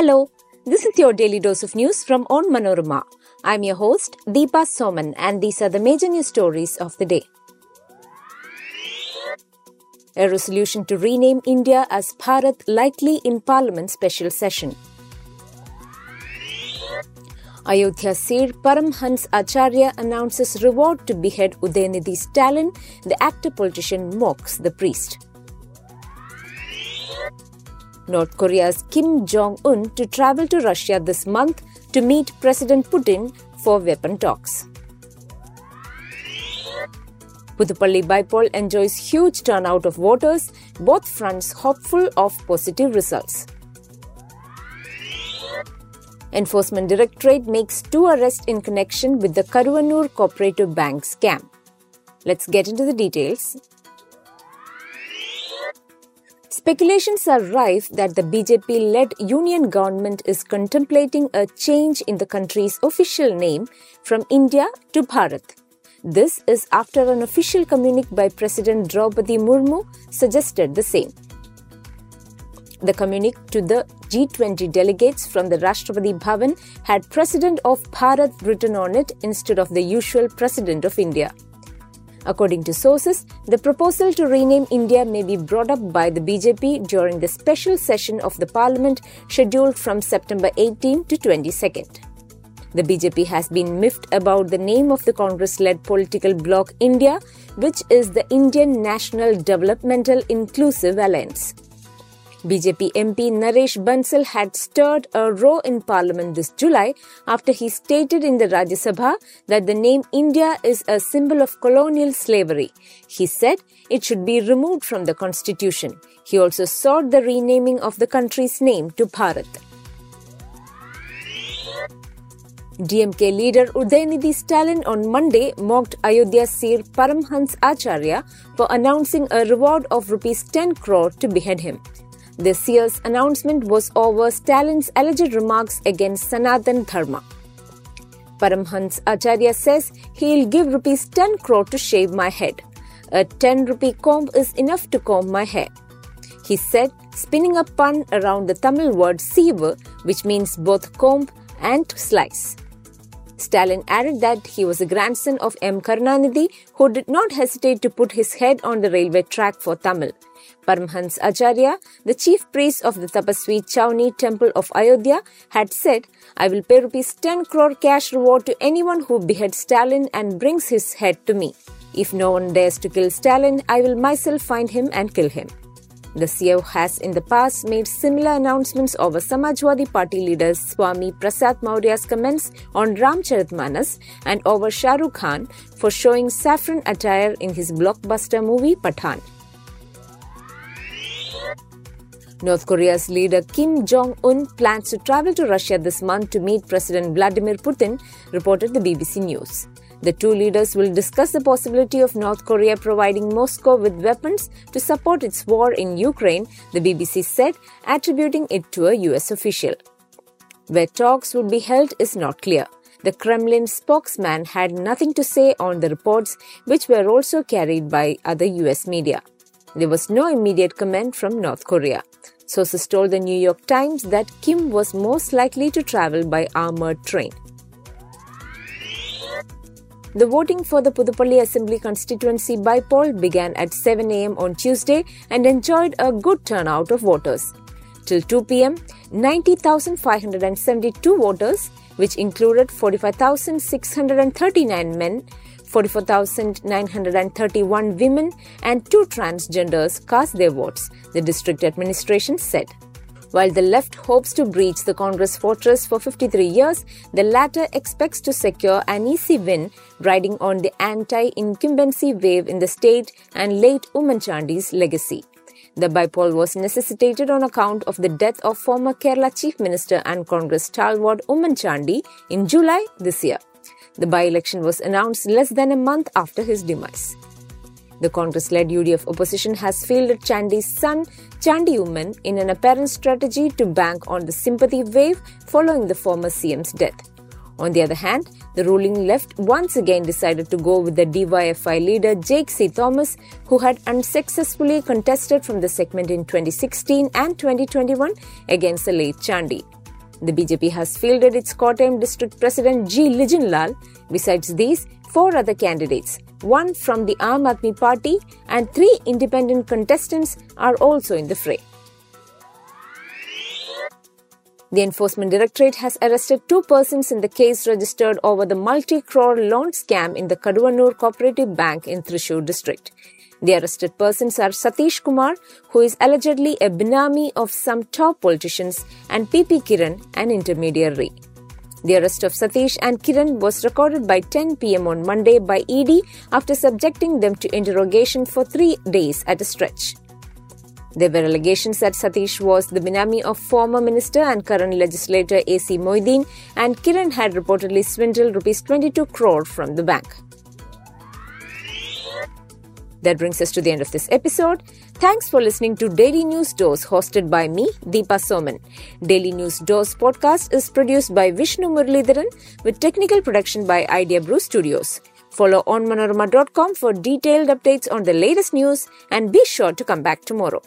Hello, this is your daily dose of news from Onmanorama. I'm your host, Deepa Soman, and these are the major news stories of the day. A resolution to rename India as Bharat likely in Parliament special session. Ayodhya Seer Paramhans Acharya announces reward to behead Udayanidhi Stalin. The actor politician mocks the priest. North Korea's Kim Jong un to travel to Russia this month to meet President Putin for weapon talks. Puthupalli Bypoll enjoys huge turnout of voters, both fronts hopeful of positive results. Enforcement Directorate makes two arrests in connection with the Karuvanur Cooperative Bank scam. Let's get into the details. Speculations are rife that the BJP led union government is contemplating a change in the country's official name from India to Bharat. This is after an official communique by President Draupadi Murmu suggested the same. The communique to the G20 delegates from the Rashtrapati Bhavan had President of Bharat written on it instead of the usual President of India. According to sources, the proposal to rename India may be brought up by the BJP during the special session of the parliament scheduled from September 18 to 22nd. The BJP has been miffed about the name of the Congress led political bloc India, which is the Indian National Developmental Inclusive Alliance. BJP MP Naresh Bansal had stirred a row in Parliament this July after he stated in the Rajya Sabha that the name India is a symbol of colonial slavery. He said it should be removed from the constitution. He also sought the renaming of the country's name to Bharat. DMK leader Udayanidhi Stalin on Monday mocked Ayodhya Seer Paramhans Acharya for announcing a reward of rupees 10 crore to behead him. This year's announcement was over Stalin's alleged remarks against Sanatan Dharma. Paramhans Acharya says he'll give rupees 10 crore to shave my head. A 10 rupee comb is enough to comb my hair. He said, spinning a pun around the Tamil word siivu, which means both comb and slice. Stalin added that he was a grandson of M. Karunanidhi who did not hesitate to put his head on the railway track for Tamil. Paramhans Acharya, the chief priest of the Tapaswi Chowni temple of Ayodhya, had said, I will pay rupees 10 crore cash reward to anyone who beheads Stalin and brings his head to me. If no one dares to kill Stalin, I will myself find him and kill him. The CIO has in the past made similar announcements over Samajwadi Party leader Swami Prasad Maurya's comments on Ramcharitmanas and over Shah Rukh Khan for showing saffron attire in his blockbuster movie Pathaan. North Korea's leader Kim Jong un plans to travel to Russia this month to meet President Vladimir Putin, reported the BBC News. The two leaders will discuss the possibility of North Korea providing Moscow with weapons to support its war in Ukraine, the BBC said, attributing it to a US official. Where talks would be held is not clear. The Kremlin spokesman had nothing to say on the reports, which were also carried by other US media. There was no immediate comment from North Korea. Sources told the New York Times that Kim was most likely to travel by armored train. The voting for the Puthupalli Assembly constituency bypoll began at 7 am on Tuesday and enjoyed a good turnout of voters. Till 2 pm, 90,572 voters, which included 45,639 men, 44,931 women, and two transgenders, cast their votes, the district administration said. While the left hopes to breach the Congress fortress for 53 years, the latter expects to secure an easy win, riding on the anti incumbency wave in the state and late Oommen Chandy's legacy. The bypoll was necessitated on account of the death of former Kerala Chief Minister and Congress stalwart Ummanchandy in July this year. The by election was announced less than a month after his demise. The Congress led UDF opposition has fielded Chandy's son, Chandy Oommen, in an apparent strategy to bank on the sympathy wave following the former CM's death. On the other hand, the ruling left once again decided to go with the DYFI leader Jaick C. Thomas, who had unsuccessfully contested from the segment in 2016 and 2021 against the late Chandy. The BJP has fielded its Kottayam district president G. Lijanlal. Besides these, four other candidates, one from the Aam Aadmi Party and three independent contestants are also in the fray. The Enforcement Directorate has arrested two persons in the case registered over the multi-crore loan scam in the Karuvanur Cooperative Bank in Thrissur district. The arrested persons are Satish Kumar, who is allegedly a benami of some top politicians, and PP Kiran, an intermediary. The arrest of Satish and Kiran was recorded by 10 pm on Monday by ED after subjecting them to interrogation for three days at a stretch. There were allegations that Satish was the benami of former minister and current legislator AC Moideen, and Kiran had reportedly swindled rupees 22 crore from the bank. That brings us to the end of this episode. Thanks for listening to Daily News Dose hosted by me, Deepa Soman. Daily News Dose podcast is produced by Vishnu Muralidharan with technical production by Idea Brew Studios. Follow onmanorama.com for detailed updates on the latest news and be sure to come back tomorrow.